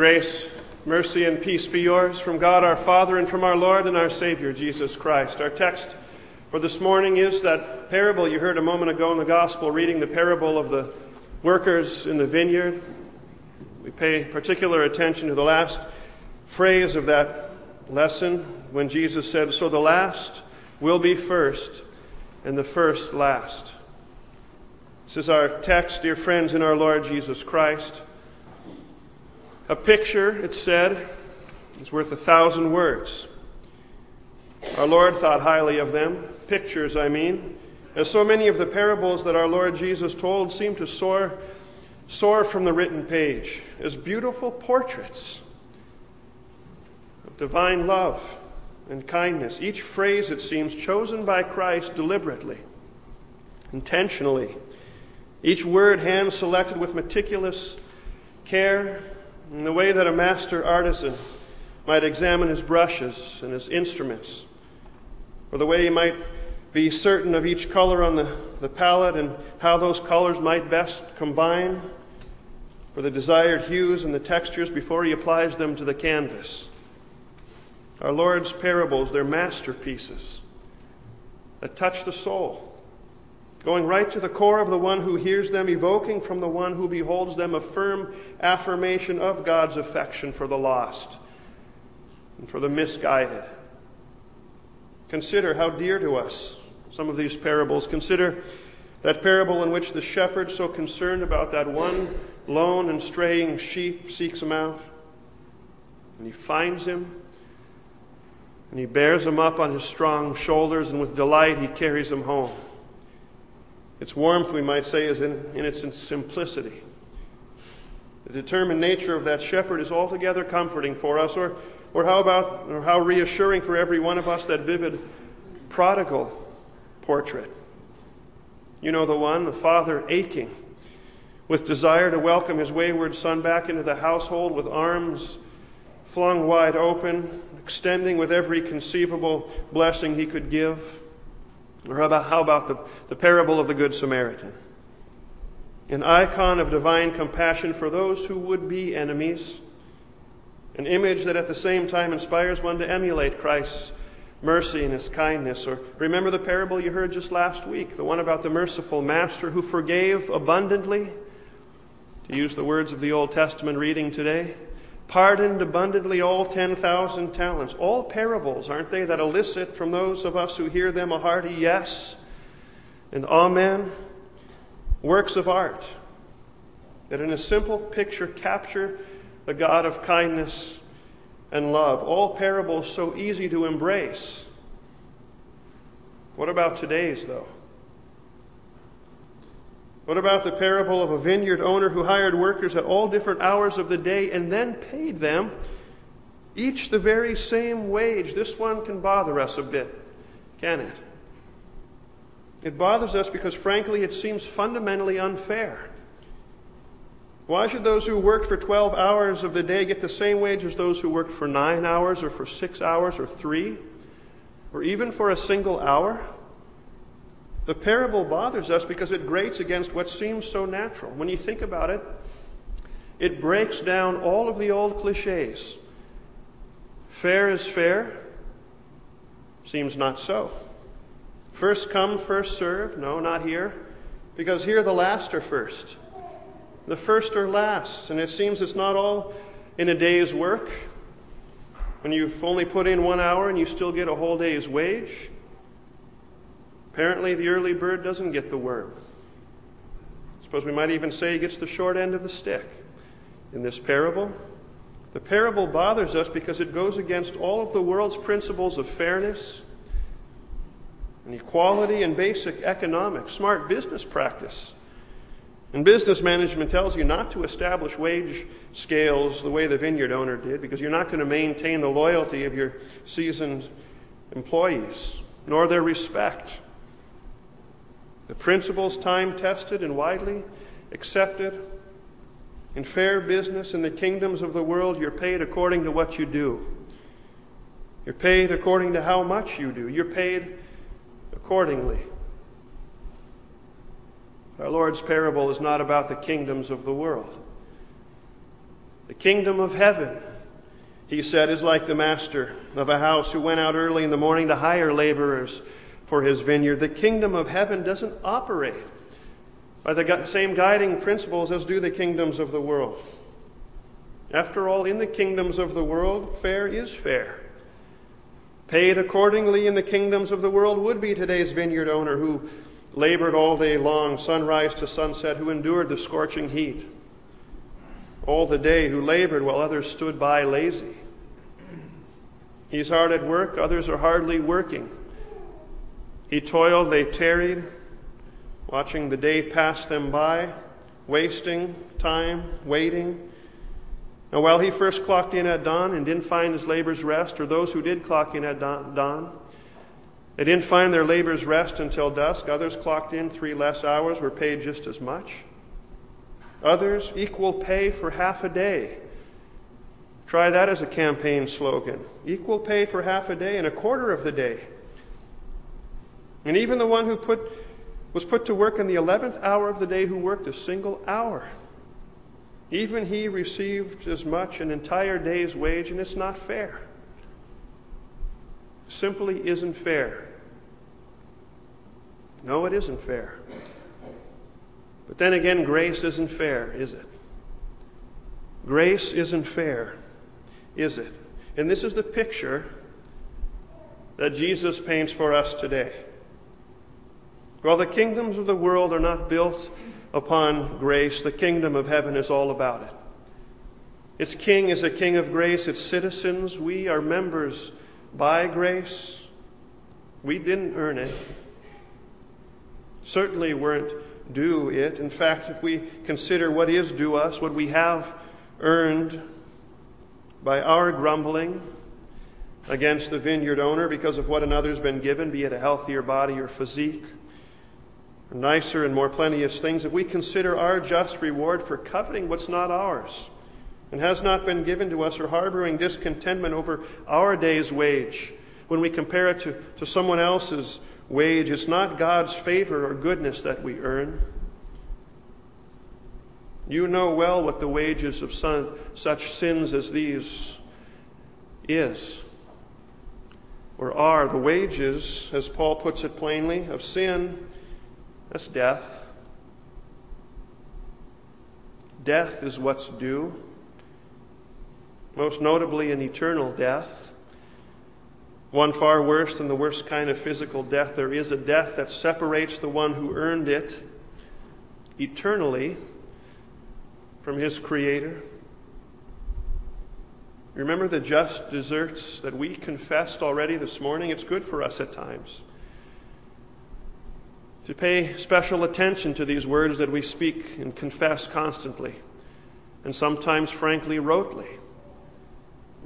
Grace, mercy, and peace be yours from God our Father and from our Lord and our Savior, Jesus Christ. Our text for this morning is that parable you heard a moment ago in the Gospel, reading the parable of the workers in the vineyard. We pay particular attention to the last phrase of that lesson when Jesus said, So the last will be first, and the first last. This is our text, dear friends, in our Lord Jesus Christ. A picture, it said, is worth a thousand words. Our Lord thought highly of them, pictures, I mean, as so many of the parables that our Lord Jesus told seem to soar, soar from the written page as beautiful portraits of divine love and kindness. Each phrase, it seems, chosen by Christ deliberately, intentionally. Each word hand selected with meticulous care in the way that a master artisan might examine his brushes and his instruments, or the way he might be certain of each color on the, the palette and how those colors might best combine for the desired hues and the textures before he applies them to the canvas. Our Lord's parables, they're masterpieces that touch the soul going right to the core of the one who hears them, evoking from the one who beholds them a firm affirmation of God's affection for the lost and for the misguided. Consider how dear to us some of these parables. Consider that parable in which the shepherd, so concerned about that one lone and straying sheep, seeks him out. And he finds him. And he bears him up on his strong shoulders, and with delight he carries him home. Its warmth, we might say, is in, in its simplicity. The determined nature of that shepherd is altogether comforting for us, or, or how about, or how reassuring for every one of us that vivid prodigal portrait. You know the one, the father aching with desire to welcome his wayward son back into the household with arms flung wide open, extending with every conceivable blessing he could give. Or how about, how about the, the parable of the Good Samaritan? An icon of divine compassion for those who would be enemies. An image that at the same time inspires one to emulate Christ's mercy and his kindness. Or remember the parable you heard just last week, the one about the merciful master who forgave abundantly, to use the words of the Old Testament reading today pardoned abundantly all 10,000 talents. All parables, aren't they, that elicit from those of us who hear them a hearty yes and amen? Works of art that in a simple picture capture the God of kindness and love. All parables so easy to embrace. What about today's, though? What about the parable of a vineyard owner who hired workers at all different hours of the day and then paid them each the very same wage? This one can bother us a bit, can it? It bothers us because, frankly, it seems fundamentally unfair. Why should those who worked for 12 hours of the day get the same wage as those who worked for nine hours or for six hours or three or even for a single hour? The parable bothers us because it grates against what seems so natural. When you think about it, it breaks down all of the old cliches. Fair is fair seems not so. First come, first serve. No, not here. Because here the last are first. The first are last. And it seems it's not all in a day's work. When you've only put in one hour and you still get a whole day's wage. Apparently, the early bird doesn't get the worm. I suppose we might even say he gets the short end of the stick in this parable. The parable bothers us because it goes against all of the world's principles of fairness and equality and basic economics, smart business practice. And business management tells you not to establish wage scales the way the vineyard owner did because you're not going to maintain the loyalty of your seasoned employees, nor their respect. The principles time tested and widely accepted. In fair business in the kingdoms of the world, you're paid according to what you do. You're paid according to how much you do. You're paid accordingly. Our Lord's parable is not about the kingdoms of the world. The kingdom of heaven, he said, is like the master of a house who went out early in the morning to hire laborers for his vineyard. The kingdom of heaven doesn't operate by the same guiding principles as do the kingdoms of the world. After all, in the kingdoms of the world, fair is fair. Paid accordingly in the kingdoms of the world would be today's vineyard owner who labored all day long, sunrise to sunset, who endured the scorching heat all the day, who labored while others stood by lazy. He's hard at work, others are hardly working. He toiled, they tarried, watching the day pass them by, wasting time, waiting. Now, while he first clocked in at dawn and didn't find his labor's rest, or those who did clock in at dawn, they didn't find their labor's rest until dusk. Others clocked in three less hours, were paid just as much. Others, equal pay for half a day. Try that as a campaign slogan. Equal pay for half a day and a quarter of the day. And even the one who put, was put to work in the 11th hour of the day who worked a single hour. Even he received as much an entire day's wage, and it's not fair. Simply isn't fair. No, it isn't fair. But then again, grace isn't fair, is it? Grace isn't fair, is it? And this is the picture that Jesus paints for us today. While the kingdoms of the world are not built upon grace, the kingdom of heaven is all about it. Its king is a king of grace, its citizens, we are members by grace. We didn't earn it. Certainly weren't due it. In fact, if we consider what is due us, what we have earned by our grumbling against the vineyard owner because of what another's been given, be it a healthier body or physique, nicer and more plenteous things, if we consider our just reward for coveting what's not ours and has not been given to us, or harboring discontentment over our day's wage, when we compare it to, to someone else's wage. It's not God's favor or goodness that we earn. You know well what the wages of son, such sins as these is or are. The wages, as Paul puts it plainly, of sin, that's death. Death is what's due, most notably an eternal death. One far worse than the worst kind of physical death. There is a death that separates the one who earned it eternally from his Creator. Remember the just deserts that we confessed already this morning? It's good for us at times to pay special attention to these words that we speak and confess constantly, and sometimes, frankly, rotely.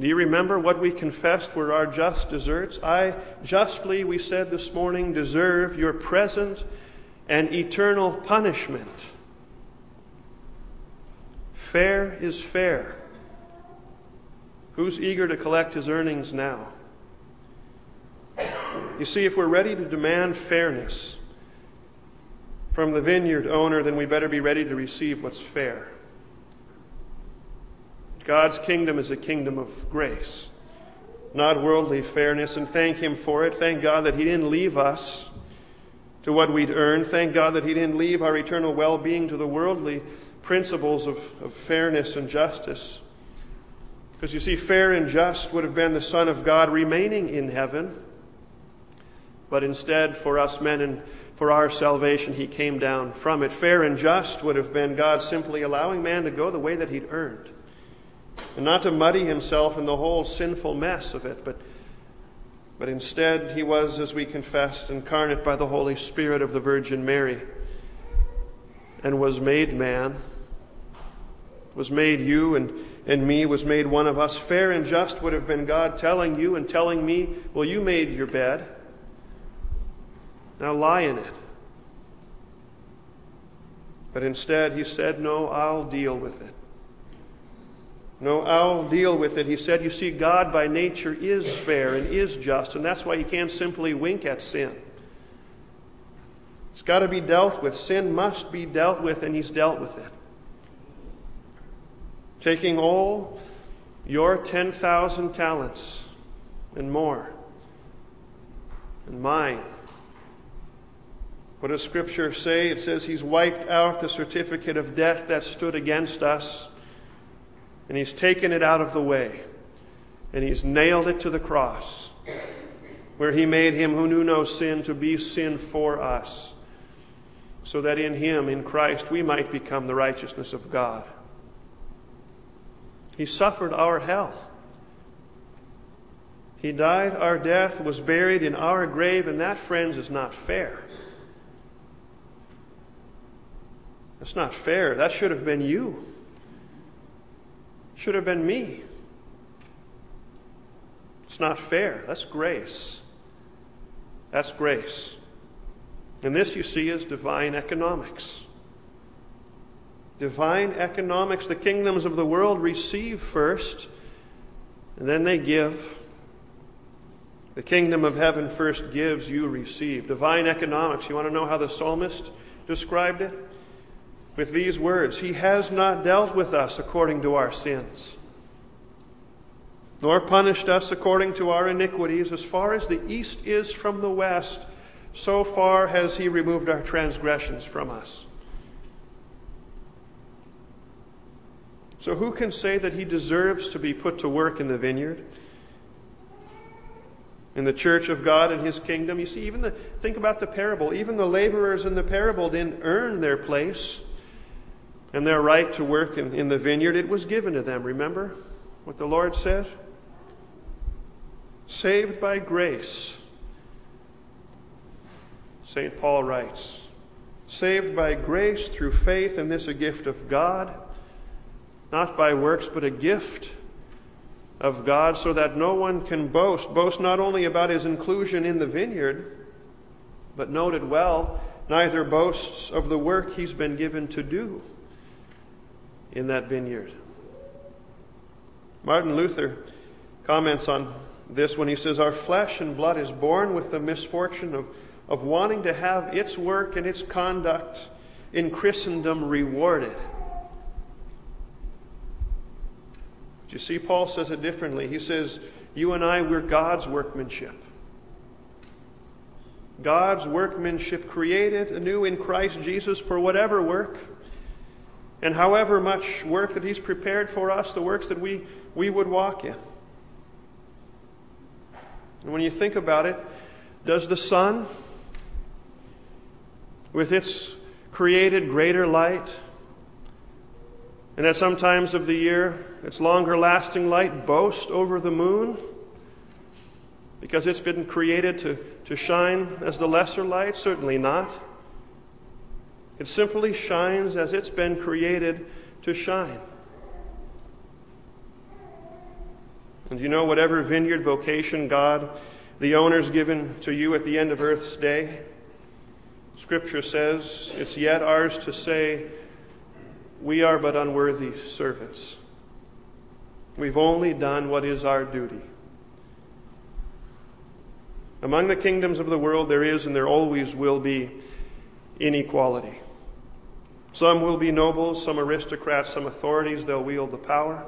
Do you remember what we confessed were our just deserts? I justly, we said this morning, deserve your present and eternal punishment. Fair is fair. Who's eager to collect his earnings now? You see, if we're ready to demand fairness from the vineyard owner, then we better be ready to receive what's fair. God's kingdom is a kingdom of grace, not worldly fairness, and thank Him for it. Thank God that He didn't leave us to what we'd earned. Thank God that He didn't leave our eternal well being to the worldly principles of, of fairness and justice. Because you see, fair and just would have been the Son of God remaining in heaven. But instead, for us men and for our salvation, he came down from it. Fair and just would have been God simply allowing man to go the way that he'd earned and not to muddy himself in the whole sinful mess of it, but, but instead he was, as we confessed, incarnate by the Holy Spirit of the Virgin Mary and was made man, was made you and, and me, was made one of us. Fair and just would have been God telling you and telling me, Well, you made your bed. Now lie in it. But instead, he said, No, I'll deal with it. No, I'll deal with it. He said, You see, God by nature is fair and is just, and that's why He can't simply wink at sin. It's got to be dealt with. Sin must be dealt with, and He's dealt with it. taking all your 10,000 talents and more, and mine. What does Scripture say? It says He's wiped out the certificate of death that stood against us, and He's taken it out of the way, and He's nailed it to the cross, where He made Him who knew no sin to be sin for us, so that in Him, in Christ, we might become the righteousness of God. He suffered our hell. He died our death, was buried in our grave, and that, friends, is not fair. That's not fair. That should have been you. Should have been me. It's not fair. That's grace. That's grace. And this, you see, is divine economics divine economics. The kingdoms of the world receive first, and then they give. The kingdom of heaven first gives, you receive. Divine economics. You want to know how the psalmist described it? With these words He has not dealt with us according to our sins, nor punished us according to our iniquities. As far as the east is from the west, so far has He removed our transgressions from us. So, who can say that he deserves to be put to work in the vineyard? In the church of God and his kingdom? You see, even the, think about the parable. Even the laborers in the parable didn't earn their place and their right to work in, in the vineyard. It was given to them. Remember what the Lord said? Saved by grace. St. Paul writes, saved by grace through faith, and this a gift of God not by works, but a gift of God, so that no one can boast. Boast not only about his inclusion in the vineyard, but noted well, neither boasts of the work he's been given to do in that vineyard. Martin Luther comments on this when he says, Our flesh and blood is born with the misfortune of, of wanting to have its work and its conduct in Christendom rewarded. But you see, Paul says it differently. He says, You and I, we're God's workmanship. God's workmanship created anew in Christ Jesus for whatever work and however much work that He's prepared for us, the works that we, we would walk in. And when you think about it, does the sun, with its created greater light, and at some times of the year, its longer lasting light boast over the moon because it's been created to, to shine as the lesser light? Certainly not. It simply shines as it's been created to shine. And you know, whatever vineyard vocation God, the owner's given to you at the end of earth's day, Scripture says it's yet ours to say, we are but unworthy servants. We've only done what is our duty. Among the kingdoms of the world, there is and there always will be inequality. Some will be nobles, some aristocrats, some authorities. They'll wield the power.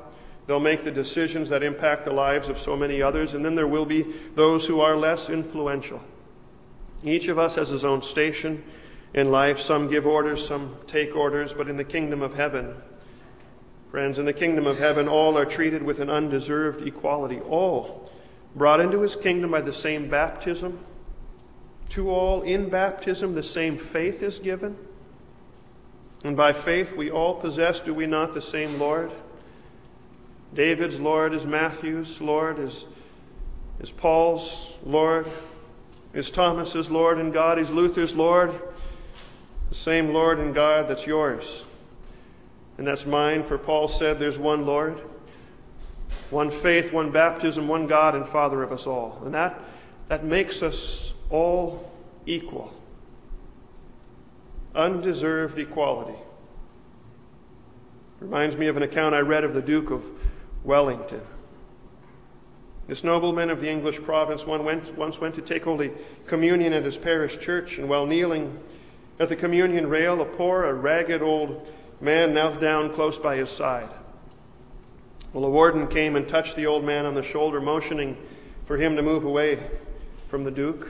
They'll make the decisions that impact the lives of so many others. And then there will be those who are less influential. Each of us has his own station in life. Some give orders, some take orders, but in the kingdom of heaven, friends, in the kingdom of heaven, all are treated with an undeserved equality. All brought into his kingdom by the same baptism. To all in baptism, the same faith is given. And by faith, we all possess, do we not, the same Lord? David's Lord is Matthew's Lord, is, is Paul's Lord, is Thomas's Lord and God, is Luther's Lord, the same Lord and God that's yours. And that's mine, for Paul said there's one Lord, one faith, one baptism, one God and Father of us all. And that, that makes us all equal. Undeserved equality. Reminds me of an account I read of the Duke of Wellington. This nobleman of the English province one went, once went to take Holy Communion at his parish church, and while kneeling at the communion rail, a poor, a ragged old man knelt down close by his side. Well, a warden came and touched the old man on the shoulder, motioning for him to move away from the Duke.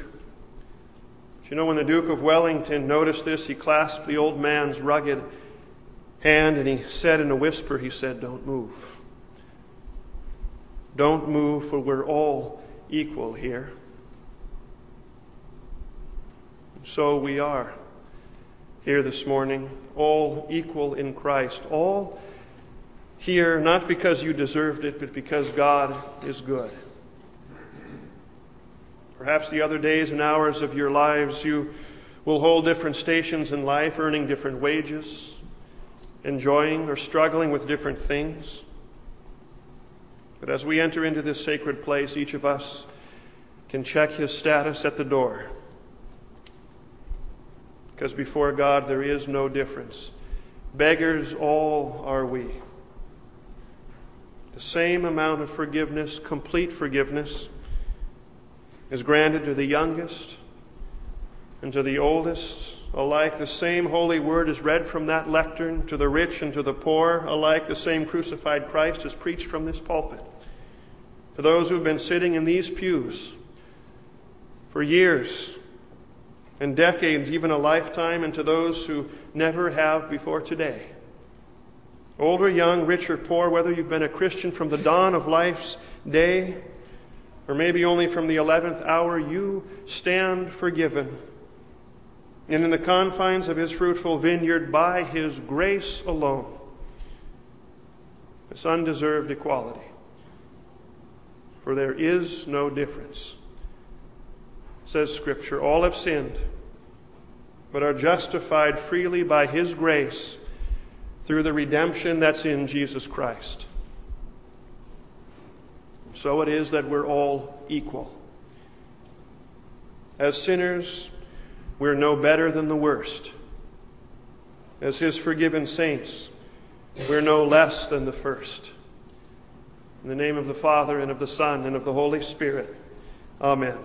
But you know, when the Duke of Wellington noticed this, he clasped the old man's rugged hand and he said in a whisper, he said, Don't move. Don't move, for we're all equal here. So we are here this morning, all equal in Christ, all here not because you deserved it, but because God is good. Perhaps the other days and hours of your lives you will hold different stations in life, earning different wages, enjoying or struggling with different things. But as we enter into this sacred place, each of us can check his status at the door. Because before God there is no difference. Beggars all are we. The same amount of forgiveness, complete forgiveness, is granted to the youngest and to the oldest. Alike, the same holy word is read from that lectern to the rich and to the poor. Alike, the same crucified Christ is preached from this pulpit. To those who've been sitting in these pews for years and decades, even a lifetime, and to those who never have before today. Old or young, rich or poor, whether you've been a Christian from the dawn of life's day or maybe only from the 11th hour, you stand forgiven. And in the confines of his fruitful vineyard, by his grace alone, this undeserved equality. For there is no difference. Says Scripture, all have sinned, but are justified freely by his grace through the redemption that's in Jesus Christ. So it is that we're all equal. As sinners, we're no better than the worst. As His forgiven saints, we're no less than the first. In the name of the Father, and of the Son, and of the Holy Spirit, Amen.